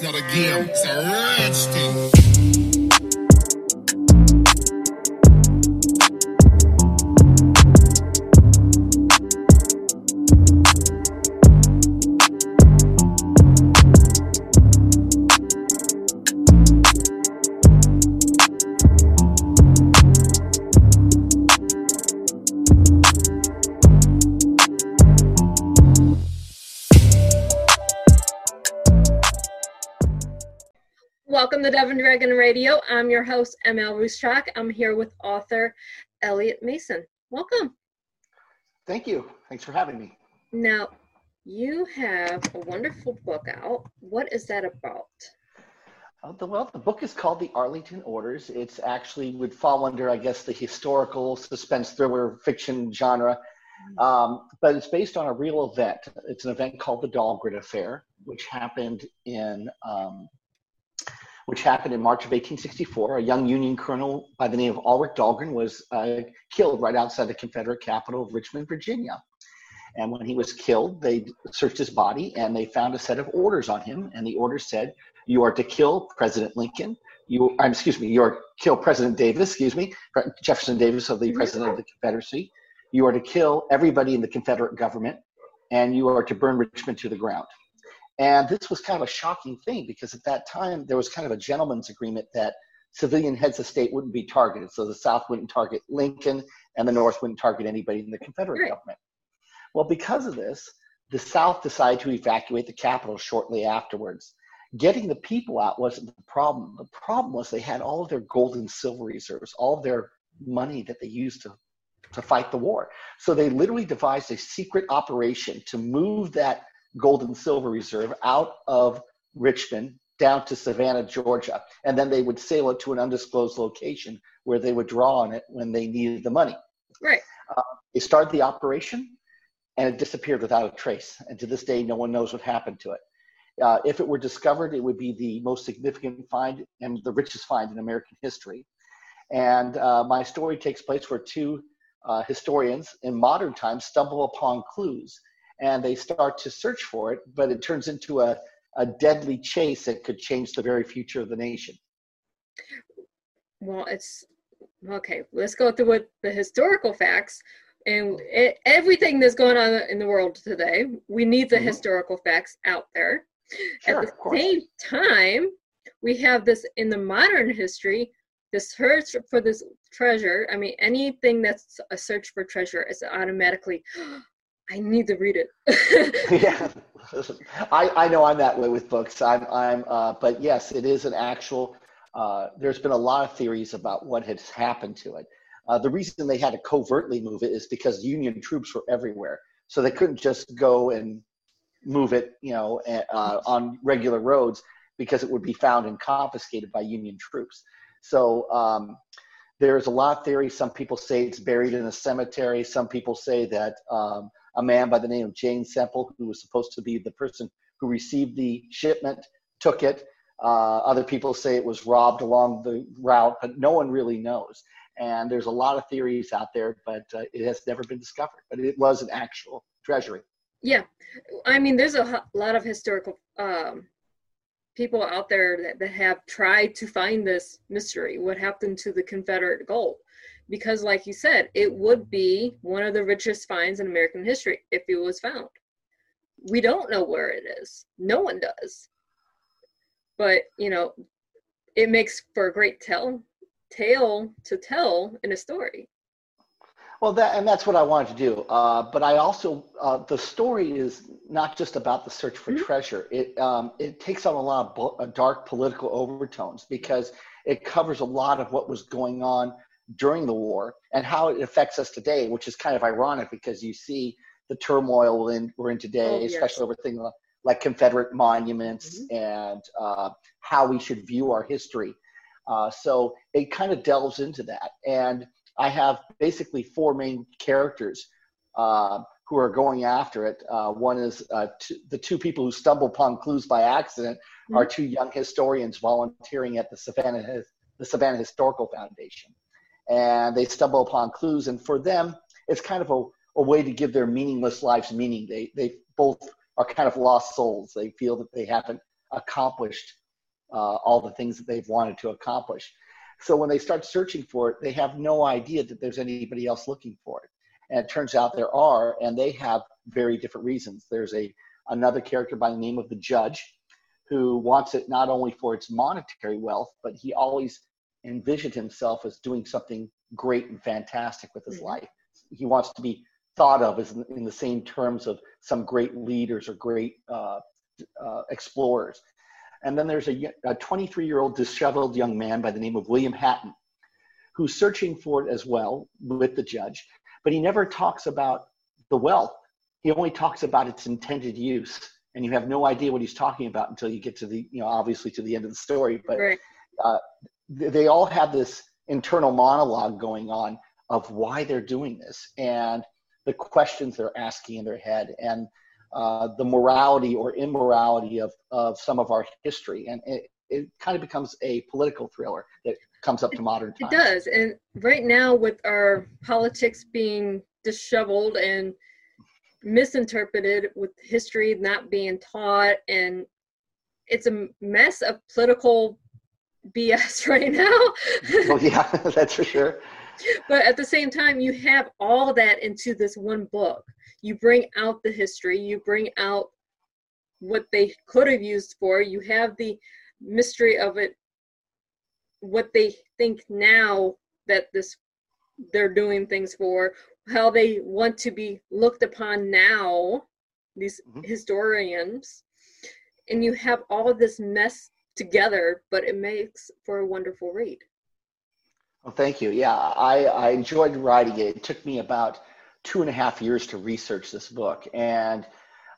It's not a game, it's a thing. To Dove and Dragon Radio. I'm your host, ML Ruscsak. I'm here with author Elliot Mason. Welcome. Thank you. Thanks for having me. Now, you have a wonderful book out. What is that about? Uh, the, well, the book is called The Arlington Orders. It's actually would fall under, I guess, the historical suspense thriller fiction genre. Um, but it's based on a real event. It's an event called the Dahlgren Affair, which happened in um, which happened in March of 1864. A young Union colonel by the name of Ulrich Dahlgren was uh, killed right outside the Confederate capital of Richmond, Virginia. And when he was killed, they searched his body and they found a set of orders on him. And the order said, "You are to kill President Lincoln. You, excuse me, you are to kill President Davis. Excuse me, Jefferson Davis of the President of the Confederacy. You are to kill everybody in the Confederate government, and you are to burn Richmond to the ground." And this was kind of a shocking thing because at that time there was kind of a gentleman's agreement that civilian heads of state wouldn't be targeted. So the South wouldn't target Lincoln and the North wouldn't target anybody in the Confederate right. government. Well, because of this, the South decided to evacuate the capital shortly afterwards. Getting the people out wasn't the problem. The problem was they had all of their gold and silver reserves, all of their money that they used to, to fight the war. So they literally devised a secret operation to move that gold and silver reserve out of Richmond down to Savannah, Georgia. And then they would sail it to an undisclosed location where they would draw on it when they needed the money. Right. Uh, they started the operation and it disappeared without a trace. And to this day, no one knows what happened to it. Uh, if it were discovered, it would be the most significant find and the richest find in American history. And uh, my story takes place where two uh, historians in modern times stumble upon clues and they start to search for it, but it turns into a, a deadly chase that could change the very future of the nation. Well, it's okay. Let's go through what the historical facts and it, everything that's going on in the world today. We need the mm-hmm. historical facts out there. Sure, At the same time, we have this in the modern history the search for this treasure i mean anything that's a search for treasure is automatically I need to read it. yeah, I, I know I'm that way with books. I'm I'm uh, but yes, it is an actual. Uh, there's been a lot of theories about what has happened to it. Uh, the reason they had to covertly move it is because Union troops were everywhere, so they couldn't just go and move it, you know, uh, on regular roads because it would be found and confiscated by Union troops. So um, there's a lot of theories. Some people say it's buried in a cemetery. Some people say that um, a man by the name of James Semple, who was supposed to be the person who received the shipment, took it. Uh, other people say it was robbed along the route, but no one really knows. And there's a lot of theories out there, but uh, it has never been discovered. But it was an actual treasury. Yeah, I mean, there's a lot of historical um, people out there that, that have tried to find this mystery. What happened to the Confederate gold? Because like you said it would be one of the richest finds in american history if it was found. We don't know where it is. No one does. But you know it makes for a great tell tale to tell in a story. Well that and that's what i wanted to do. Uh, but i also uh, the story is not just about the search for mm-hmm. treasure. It um, it takes on a lot of bo- uh, dark political overtones because it covers a lot of what was going on during the war and how it affects us today, which is kind of ironic because you see the turmoil we're in, we're in today, oh, yes. especially over things like Confederate monuments mm-hmm. and uh, how we should view our history. Uh, so it kind of delves into that. And I have basically four main characters uh, who are going after it. Uh, one is uh, t- the two people who stumble upon clues by accident mm-hmm. are two young historians volunteering at the Savannah, the Savannah Historical Foundation and they stumble upon clues. And for them, it's kind of a, a way to give their meaningless lives meaning. They, they both are kind of lost souls. They feel that they haven't accomplished uh, all the things that they've wanted to accomplish. So when they start searching for it, they have no idea that there's anybody else looking for it. And it turns out there are, and they have very different reasons. There's a another character by the name of the judge who wants it not only for its monetary wealth, but he always envisioned himself as doing something great and fantastic with his mm-hmm. life. He wants to be thought of as in, in, the same terms of some great leaders or great uh, uh, explorers. And then there's a 23 year old disheveled young man by the name of William Hatton who's searching for it as well with the judge, but he never talks about the wealth. He only talks about its intended use. And you have no idea what he's talking about until you get to the, you know, obviously to the end of the story. But right. uh, they all have this internal monologue going on of why they're doing this and the questions they're asking in their head. And uh, the morality or immorality of, of some of our history. And it, it kind of becomes a political thriller that comes up to modern times. It does. And right now, with our politics being disheveled and misinterpreted, with history not being taught, and it's a mess of political BS right now. well, yeah, that's for sure. But at the same time, you have all that into this one book you bring out the history you bring out what they could have used for you have the mystery of it what they think now that this they're doing things for how they want to be looked upon now these mm-hmm. historians and you have all this mess together but it makes for a wonderful read well thank you yeah i i enjoyed writing it it took me about two and a half years to research this book. And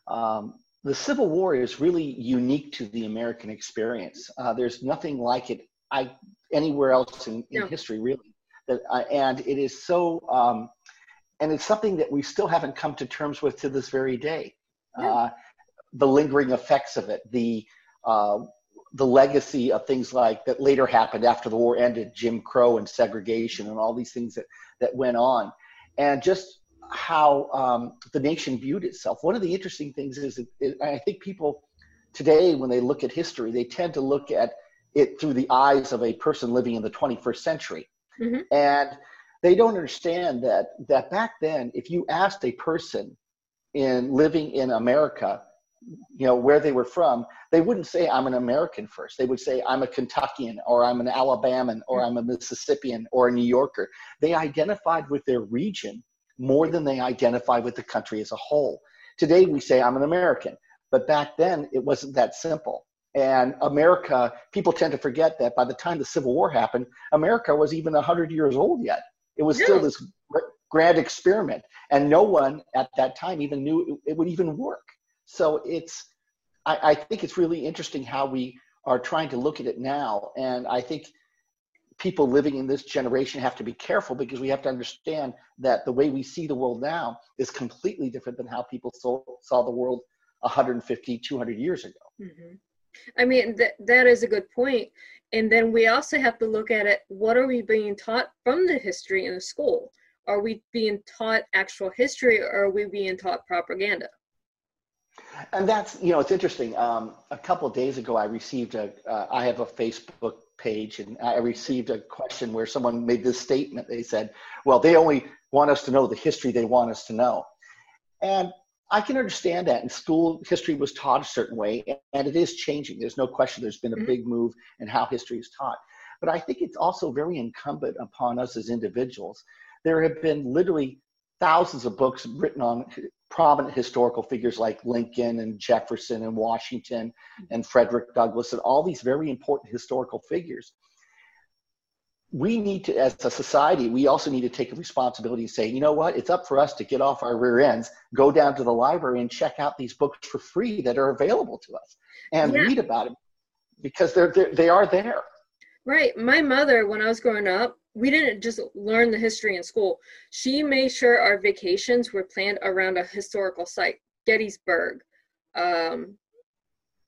um, the Civil War is really unique to the American experience. Uh, there's nothing like it I, anywhere else in, in history, really. That, uh, and it is so, um, and it's something that we still haven't come to terms with to this very day. Uh, the lingering effects of it, the uh, the legacy of things like that later happened after the war ended, Jim Crow and segregation and all these things that that went on, and just how um, the nation viewed itself. One of the interesting things is, it, it, I think people today, when they look at history, they tend to look at it through the eyes of a person living in the 21st century. Mm-hmm. And they don't understand that, that back then, if you asked a person in living in America, you know, where they were from, they wouldn't say, I'm an American first. They would say, I'm a Kentuckian, or I'm an Alabaman, or I'm a Mississippian, or a New Yorker. They identified with their region more than they identify with the country as a whole. Today we say, I'm an American, but back then it wasn't that simple. And America, people tend to forget that by the time the Civil War happened, America was even 100 years old yet. It was still this grand experiment. And no one at that time even knew it would even work. So it's, I, I think it's really interesting how we are trying to look at it now. And I think people living in this generation have to be careful because we have to understand that the way we see the world now is completely different than how people saw, saw the world 150 200 years ago mm-hmm. i mean that that is a good point and then we also have to look at it what are we being taught from the history in the school are we being taught actual history or are we being taught propaganda and that's you know it's interesting um, a couple days ago i received a. Uh, I have a facebook page and I received a question where someone made this statement. They said, well, they only want us to know the history they want us to know. And I can understand that. In school, history was taught a certain way, and it is changing. There's no question there's been a mm-hmm. big move in how history is taught. But I think it's also very incumbent upon us as individuals. There have been literally thousands of books written on prominent historical figures like Lincoln and Jefferson and Washington and Frederick Douglass and all these very important historical figures. We need to, as a society, we also need to take a responsibility and say, you know what, it's up for us to get off our rear ends, go down to the library and check out these books for free that are available to us and yeah. read about them because they're, they're they are there. Right. My mother, when I was growing up, we didn't just learn the history in school. She made sure our vacations were planned around a historical site, Gettysburg, um,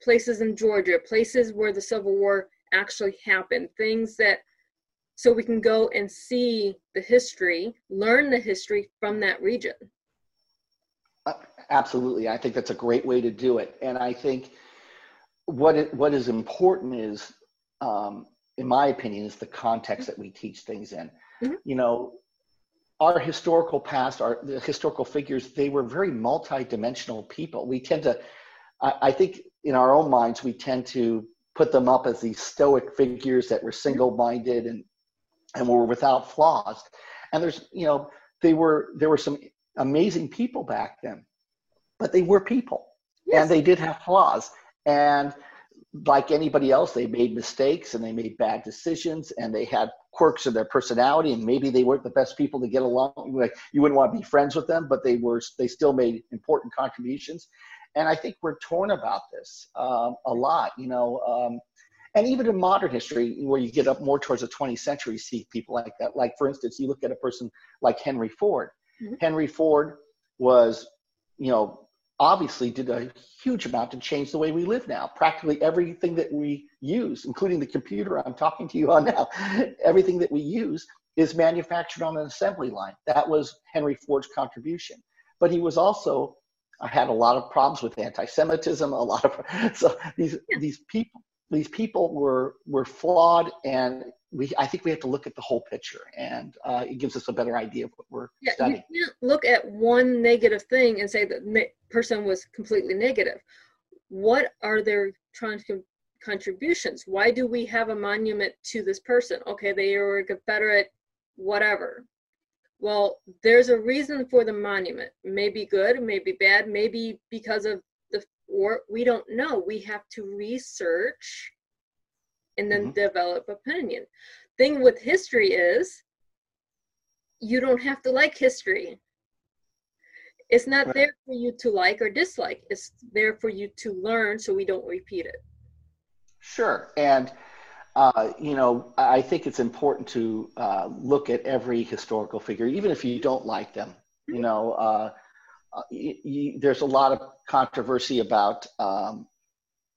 places in Georgia, places where the Civil War actually happened, things that so we can go and see the history, learn the history from that region. Uh, absolutely. I think that's a great way to do it. And I think what it, what is important is, um, in my opinion, is the context that we teach things in. Mhm. You know, our historical past, our the historical figures, they were very multi-dimensional people. We tend to, I, I think, in our own minds, we tend to put them up as these stoic figures that were single-minded and and were without flaws. And there's, you know, they were there were some amazing people back then, but they were people Yes. and they did have flaws. And like anybody else, they made mistakes and they made bad decisions and they had quirks of their personality and maybe they weren't the best people to get along. Like you wouldn't want to be friends with them, but they were they still made important contributions. And I think we're torn about this um, a lot, you know. Um, and even in modern history, where you get up more towards the 20th century, you see people like that. Like, for instance, you look at a person like Henry Ford. Mhm. Henry Ford was, you know, obviously did a huge amount to change the way we live now. Practically everything that we use, including the computer I'm talking to you on now, everything that we use is manufactured on an assembly line. That was Henry Ford's contribution. But he was also I had a lot of problems with anti-Semitism. A lot of so these these people these people were were flawed, and we I think we have to look at the whole picture, and uh, it gives us a better idea of what we're Yeah, you can't look at one negative thing and say that the person was completely negative. What are their contributions? Why do we have a monument to this person? Okay, they were a Confederate, whatever. Well, there's a reason for the monument. Maybe good, maybe bad, maybe because of the war. We don't know. We have to research and then Mhm. develop opinion. Thing with history is you don't have to like history. It's not Right. there for you to like or dislike. It's there for you to learn so we don't repeat it. Sure. And, uh, you know, I think it's important to uh, look at every historical figure, even if you don't like them. You know, uh, uh, y- y- there's a lot of controversy about, um,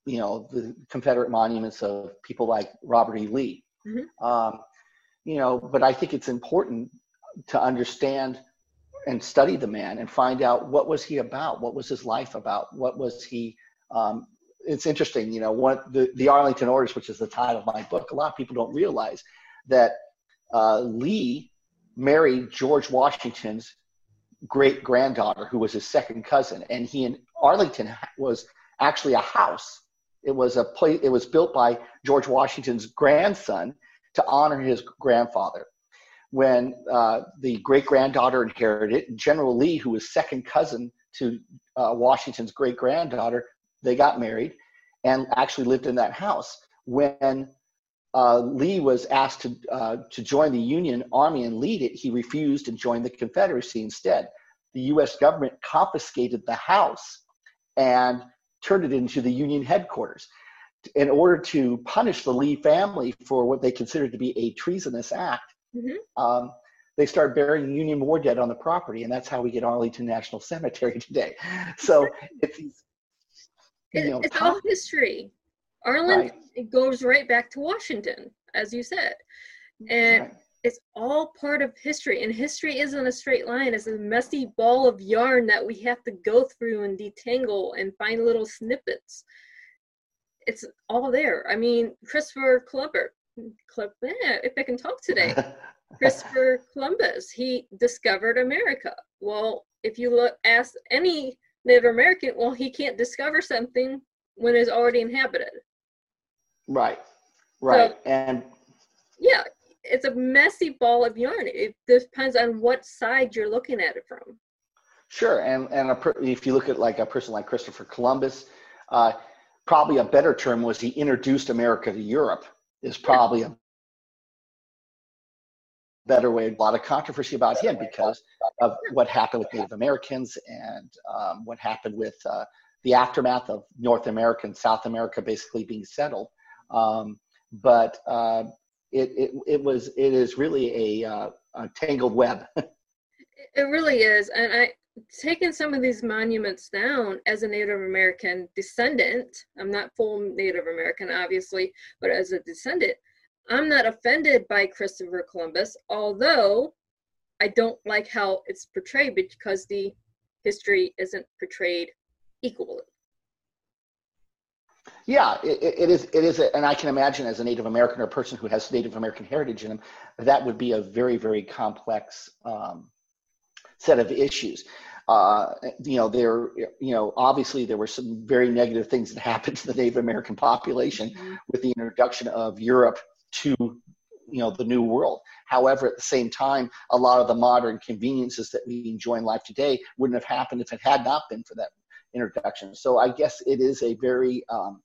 you know, the Confederate monuments of people like Robert E. Lee. Mhm. Um, you know, but I think it's important to understand and study the man and find out what was he about, what was his life about, what was he um, it's interesting, you know, what the, the Arlington Orders, which is the title of my book, a lot of people don't realize that uh, Lee married George Washington's great granddaughter, who was his second cousin, and he in Arlington was actually a house. It was a place. It was built by George Washington's grandson to honor his grandfather. When uh, the great granddaughter inherited it, General Lee, who was second cousin to uh, Washington's great granddaughter, they got married and actually lived in that house. When uh, Lee was asked to, uh, to join the Union Army and lead it, he refused and joined the Confederacy instead. The US government confiscated the house and turned it into the Union headquarters in order to punish the Lee family for what they considered to be a treasonous act. Mhm. Um, they start burying Union war dead on the property, and that's how we get Arlington National Cemetery today. So it's you know, it's all history. Arlen Right. it goes right back to Washington, as you said. And Right. It's all part of history. And history isn't a straight line, it's a messy ball of yarn that we have to go through and detangle and find little snippets. It's all there. I mean, Christopher Columbus, if I can talk today, Christopher Columbus, he discovered America. Well, if you look ask any Native American, well, he can't discover something when it's already inhabited. Right, right, and Yeah, it's a messy ball of yarn. It depends on what side you're looking at it from. sure, and and a, if you look at like a person like Christopher Columbus, uh, probably a better term was he introduced America to Europe. Is probably a better way. A lot of controversy about him because of what happened with Native Americans and um, what happened with uh, the aftermath of North America and South America basically being settled. Um, but uh, it, it it was it is really a, uh, a tangled web. It really is. And I taken some of these monuments down as a Native American descendant. I'm not full Native American, obviously, but as a descendant, I'm not offended by Christopher Columbus, although I don't like how it's portrayed because the history isn't portrayed equally. Yeah, it, it is. It is, a, and I can imagine as a Native American or a person who has Native American heritage in them, that would be a very, very complex um, set of issues. Uh, you know, there, you know, obviously there were some very negative things that happened to the Native American population mm-hmm. with the introduction of Europe to, you know, the New World. However, at the same time, a lot of the modern conveniences that we enjoy in life today wouldn't have happened if it had not been for that introduction. So I guess it is a very um,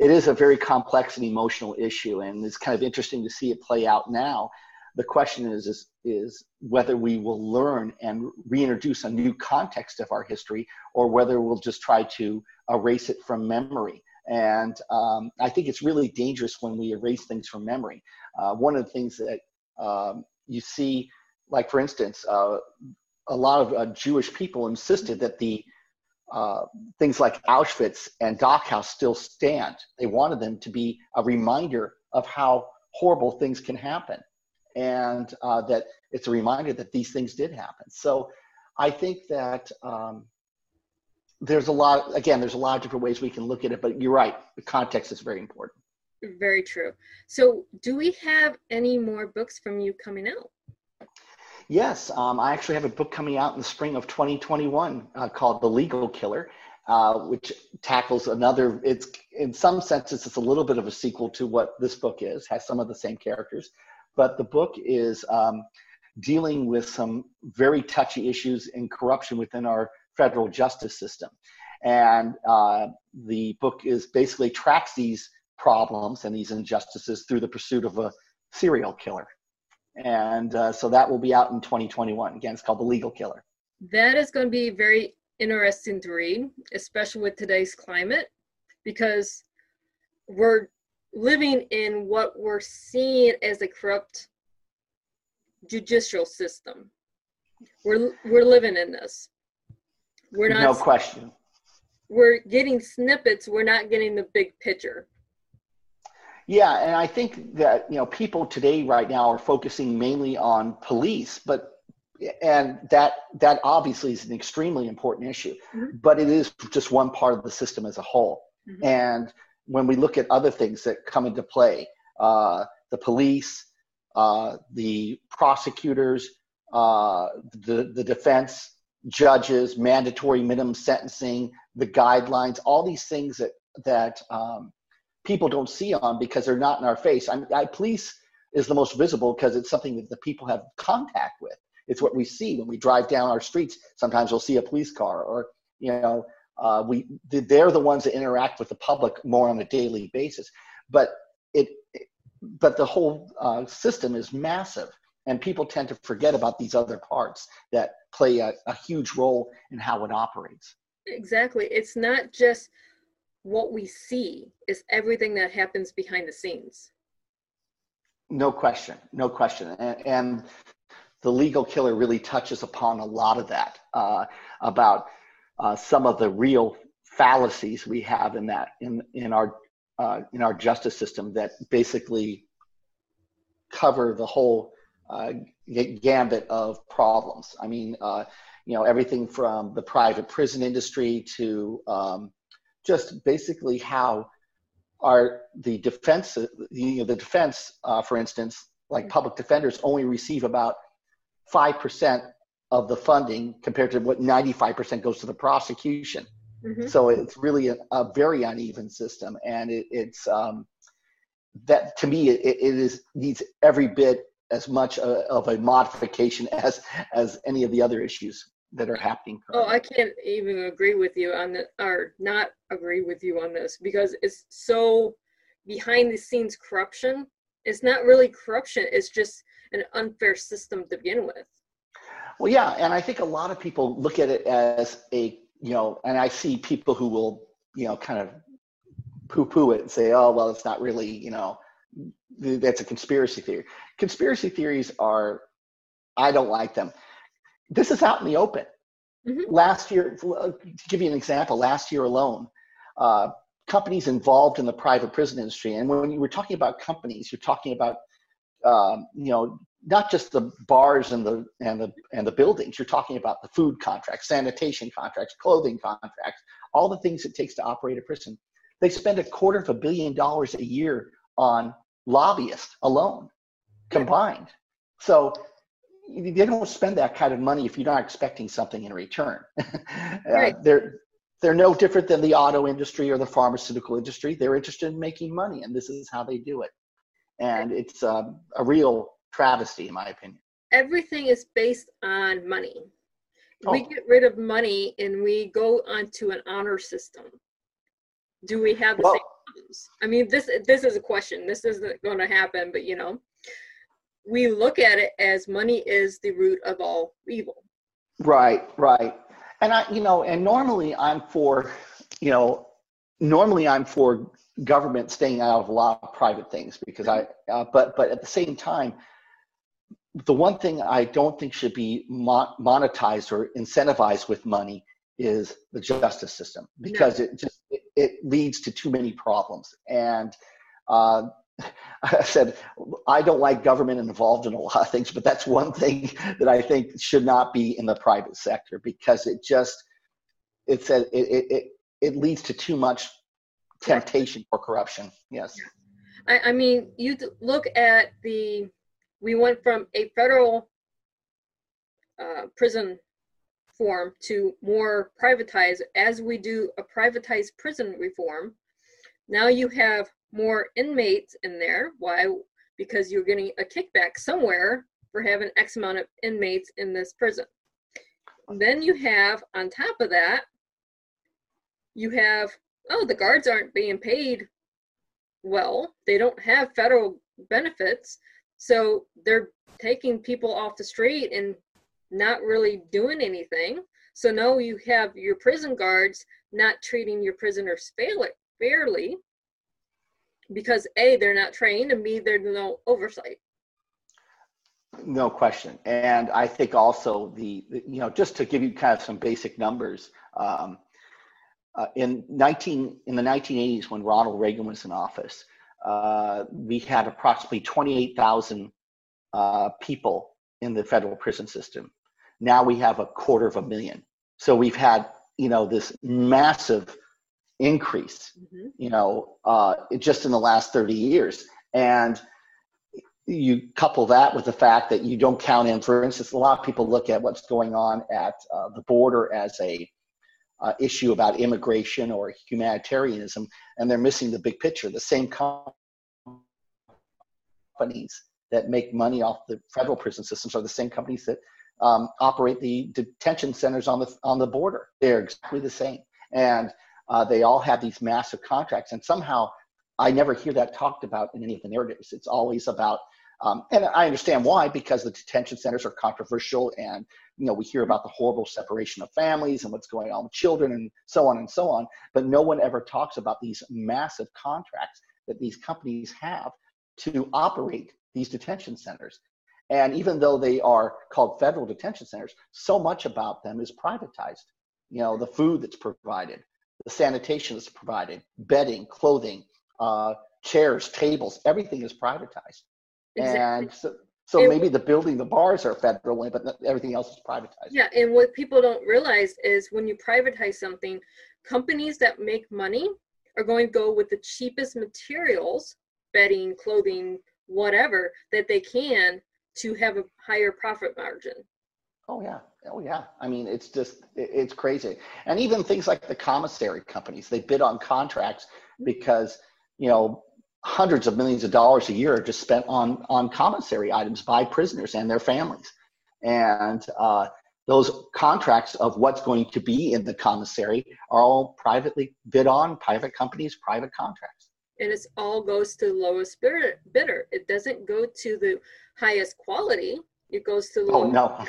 it is a very complex and emotional issue, and it's kind of interesting to see it play out now. The question is, is, is whether we will learn and reintroduce a new context of our history, or whether we'll just try to erase it from memory. And um, I think it's really dangerous when we erase things from memory. Uh, one of the things that um, you see, like for instance, uh, a lot of uh, Jewish people insisted that the uh, things like Auschwitz and Dachau still stand. They wanted them to be a reminder of how horrible things can happen, and uh, that it's a reminder that these things did happen. So I think that um, there's a lot. Again, there's a lot of different ways we can look at it, but you're right. The context is very important. Very true. So, do we have any more books from you coming out? Yes, um, I actually have a book coming out in the spring of 2021 uh, called The Legal Killer, uh, which tackles another. It's in some senses it's a little bit of a sequel to what this book is. Has some of the same characters, but the book is um, dealing with some very touchy issues in corruption within our federal justice system, and uh, the book is basically tracks these problems and these injustices through the pursuit of a serial killer and uh, so that will be out in 2021. Again, it's called The Legal Killer. That is going to be very interesting to read, especially with today's climate, because we're living in what we're seeing as a corrupt judicial system. We're we're living in this. We're not. No question. We're getting snippets. We're not getting the big picture. Yeah, and I think that you know people today right now are focusing mainly on police, but and that that obviously is an extremely important issue, mm-hmm. but it is just one part of the system as a whole. Mm-hmm. And when we look at other things that come into play, uh, the police, uh, the prosecutors, uh, the the defense, judges, mandatory minimum sentencing, the guidelines, all these things that that um, people don't see on because they're not in our face. I, I police is the most visible because it's something that the people have contact with. It's what we see when we drive down our streets. Sometimes we'll see a police car, or you know, uh, we they're the ones that interact with the public more on a daily basis. But it, but the whole uh, system is massive, and people tend to forget about these other parts that play a, a huge role in how it operates. Exactly. It's not just what we see is everything that happens behind the scenes. No question, no question. And, and the legal killer really touches upon a lot of that uh, about uh, some of the real fallacies we have in that in in our uh, in our justice system that basically cover the whole uh, gambit of problems. I mean, uh, you know, everything from the private prison industry to um, just basically how are the defense, you know, the defense, uh, for instance, like public defenders only receive about 5% of the funding compared to what 95% goes to the prosecution. Mm-hmm. So it's really a, a, very uneven system. And it, it's, um, that to me, it, it is needs every bit as much a, uh, of a modification as, as any of the other issues that are happening. Currently. Oh, I can't even agree with you on the, or not agree with you on this because it's so behind the scenes corruption. It's not really corruption. It's just an unfair system to begin with. Well, yeah, and I think a lot of people look at it as a, you know, and I see people who will, you know, kind of poo-poo it and say, oh, well, it's not really, you know, that's a conspiracy theory. Conspiracy theories are, I don't like them this is out in the open. Mm-hmm. Last year, to give you an example, last year alone, uh, companies involved in the private prison industry, and when you were talking about companies, you're talking about um, you know not just the bars and the and the and the buildings. You're talking about the food contracts, sanitation contracts, clothing contracts, all the things it takes to operate a prison. they spend a quarter of a billion dollars a year on lobbyists alone combined. So they don't spend that kind of money if you're not expecting something in return. Right. uh, they're they're no different than the auto industry or the pharmaceutical industry. They're interested in making money, and this is how they do it. And it's um, a real travesty, in my opinion. Everything is based on money. We Oh. get rid of money and we go onto an honor system. Do we have the Well- same outcomes? I mean, this this is a question. This isn't going to happen, but you know, we look at it as money is the root of all evil. Right, right. And I, you know, and normally I'm for, you know, normally I'm for government staying out of a lot of private things because I, uh, but but at the same time, the one thing I don't think should be mo- monetized or incentivized with money is the justice system because it just it, it leads to too many problems and. Uh, I said, I don't like government involved in a lot of things, but that's one thing that I think should not be in the private sector because it just it said it it, it, leads to too much temptation for corruption. Yes. I, I mean, you look at the, we went from a federal uh, prison form to more privatized. As we do a privatized prison reform, now you have more inmates in there. Why? Because you're getting a kickback somewhere for having X amount of inmates in this prison. Then you have, on top of that, you have, oh, the guards aren't being paid well. They don't have federal benefits. So they're taking people off the street and not really doing anything. So now you have your prison guards not treating your prisoners fairly, fairly because A, they're not trained, and B, there's no oversight. No question. And I think also the, you know, just to give you kind of some basic numbers, um, uh, in 19 in the 1980s when Ronald Reagan was in office, uh, we had approximately 28,000 uh, people in the federal prison system. Now we have a quarter of a million. So we've had you know this massive increase Mhm. you know, uh, just in the last 30 years. And you couple that with the fact that you don't count in, for instance, a lot of people look at what's going on at uh, the border as a uh, issue about immigration or humanitarianism, and they're missing the big picture. The same companies that make money off the federal prison systems are the same companies that um, operate the detention centers on the on the border. They're exactly the same, and uh, they all have these massive contracts, and somehow I never hear that talked about in any of the narratives. It's always about, um, and I understand why, because the detention centers are controversial, and you know we hear about the horrible separation of families and what's going on with children, and so on and so on. But no one ever talks about these massive contracts that these companies have to operate these detention centers. And even though they are called federal detention centers, so much about them is privatized. You know, the food that's provided, the sanitation is provided, bedding, clothing, uh, chairs, tables, everything is privatized. Exactly. And so, so It- maybe the building, the bars are federal, but everything else is privatized. Yeah, and what people don't realize is when you privatize something, companies that make money are going to go with the cheapest materials, bedding, clothing, whatever, that they can to have a higher profit margin. Oh yeah, oh yeah. I mean, it's just it- it's crazy. And even things like the commissary companies, they bid on contracts because you know hundreds of millions of dollars a year are just spent on on commissary items by prisoners and their families. And uh, those contracts of what's going to be in the commissary are all privately bid on, private companies, private contracts. And it's all goes to the lowest bidder. bidder. It doesn't go to the highest quality. It goes to the Oh lowest no,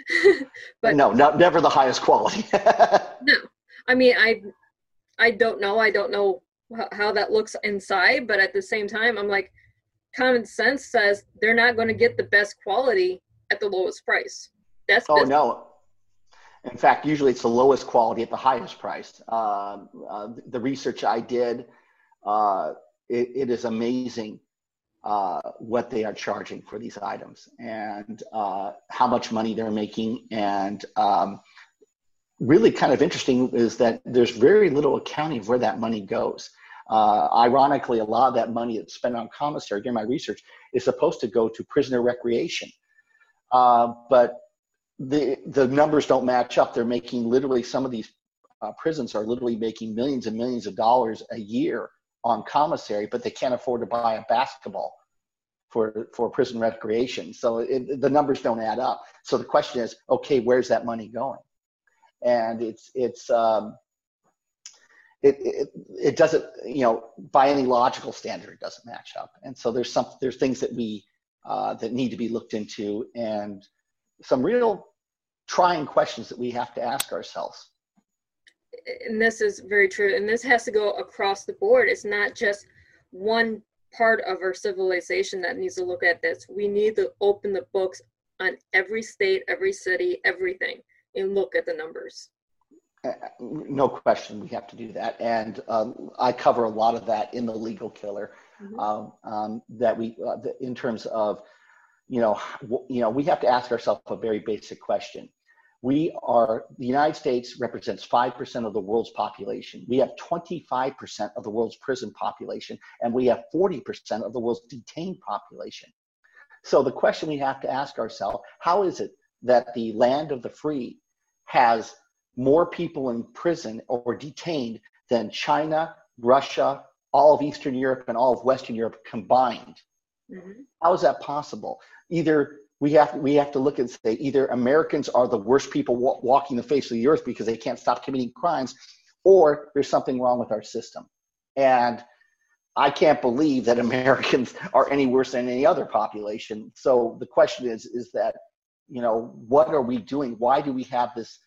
But- no, not, never the highest quality. No, I mean, I, I don't know. I don't know how, that looks inside, but at the same time, I'm like, common sense says they're not going to get the best quality at the lowest price. That's Oh no. In fact, usually it's the lowest quality at the highest price. Um, uh, the research I did, uh, it, it is amazing uh, what they are charging for these items and uh, how much money they're making. And um, really, kind of interesting is that there's very little accounting of where that money goes. Uh, ironically, a lot of that money that's spent on commissary, during my research, is supposed to go to prisoner recreation. Uh, but the the numbers don't match up. They're making literally some of these uh, prisons are literally making millions and millions of dollars a year on commissary, but they can't afford to buy a basketball for for prison recreation. So it, the numbers don't add up. So the question is, okay, where's that money going? And it's it's um, it, it it doesn't you know by any logical standard it doesn't match up. And so there's some there's things that we uh, that need to be looked into and some real trying questions that we have to ask ourselves. And this is very true. And this has to go across the board. It's not just one part of our civilization that needs to look at this. We need to open the books on every state, every city, everything, and look at the numbers. Uh, no question, we have to do that, and um, I cover a lot of that in the legal killer. Mm-hmm. Um, um, that we, uh, in terms of, you know, you know, we have to ask ourselves a very basic question we are the united states represents 5% of the world's population. We have 25% of the world's prison population and we have 40% of the world's detained population. So the question we have to ask ourselves how is it that the land of the free has more people in prison or detained than china russia all of eastern europe and all of western europe combined? Mm-hmm. how is that possible? Either we have we have to look and say either Americans are the worst people walking the face of the earth because they can't stop committing crimes, or there's something wrong with our system. And I can't believe that Americans are any worse than any other population. So the question is is that you know what are we doing? Why do we have this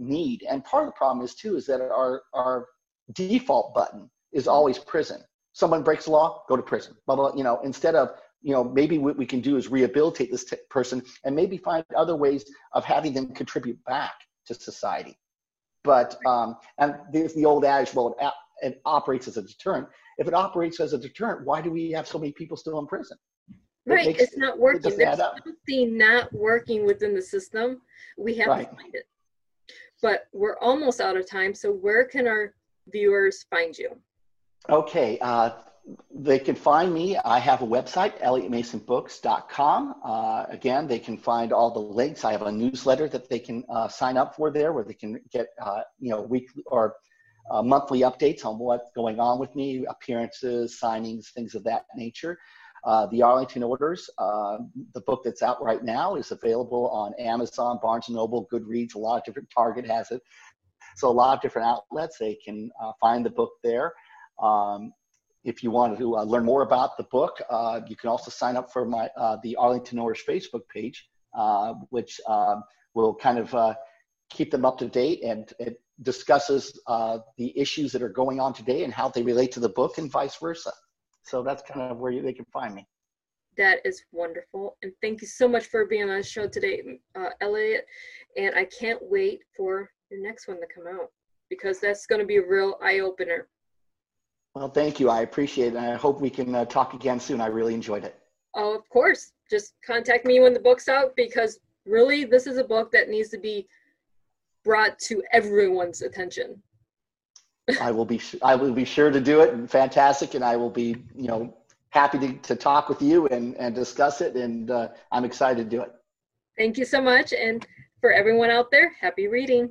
need? And part of the problem is too is that our our default button is always prison. Someone breaks the law, go to prison. Blah blah. You know, instead of you know, maybe what we can do is rehabilitate this t- person and maybe find other ways of having them contribute back to society. But, um, and there's the old adage, well, it, it operates as a deterrent. If it operates as a deterrent, why do we have so many people still in prison? Right, it it's not working. It There's something not working within the system. We have right. to find it. But we're almost out of time. So where can our viewers find you? Okay, uh, they can find me. I have a website, elliottmasonbooks.com. Uh, again, they can find all the links. I have a newsletter that they can uh, sign up for there, where they can get uh, you know weekly or uh, monthly updates on what's going on with me, appearances, signings, things of that nature. Uh, the Arlington Orders, uh, the book that's out right now, is available on Amazon, Barnes and Noble, Goodreads. A lot of different Target has it, so a lot of different outlets. They can find the book there. Um, if you want to uh, learn more about the book, uh, you can also sign up for my uh, the Arlington Orders Facebook page, uh, which um, will kind of uh, keep them up to date and it discusses uh, the issues that are going on today and how they relate to the book and vice versa. So that's kind of where you, they can find me. That is wonderful, and thank you so much for being on the show today, Elliot. And I can't wait for your next one to come out because that's going to be a real eye opener. Well, thank you. I appreciate it. And I hope we can uh, talk again soon. I really enjoyed it. Oh, of course. Just contact me when the book's out because really, this is a book that needs to be brought to everyone's attention. I will be I will be sure to do it. Fantastic, and I will be you know happy to, to talk with you and and discuss it. And uh, I'm excited to do it. Thank you so much, and for everyone out there, happy reading.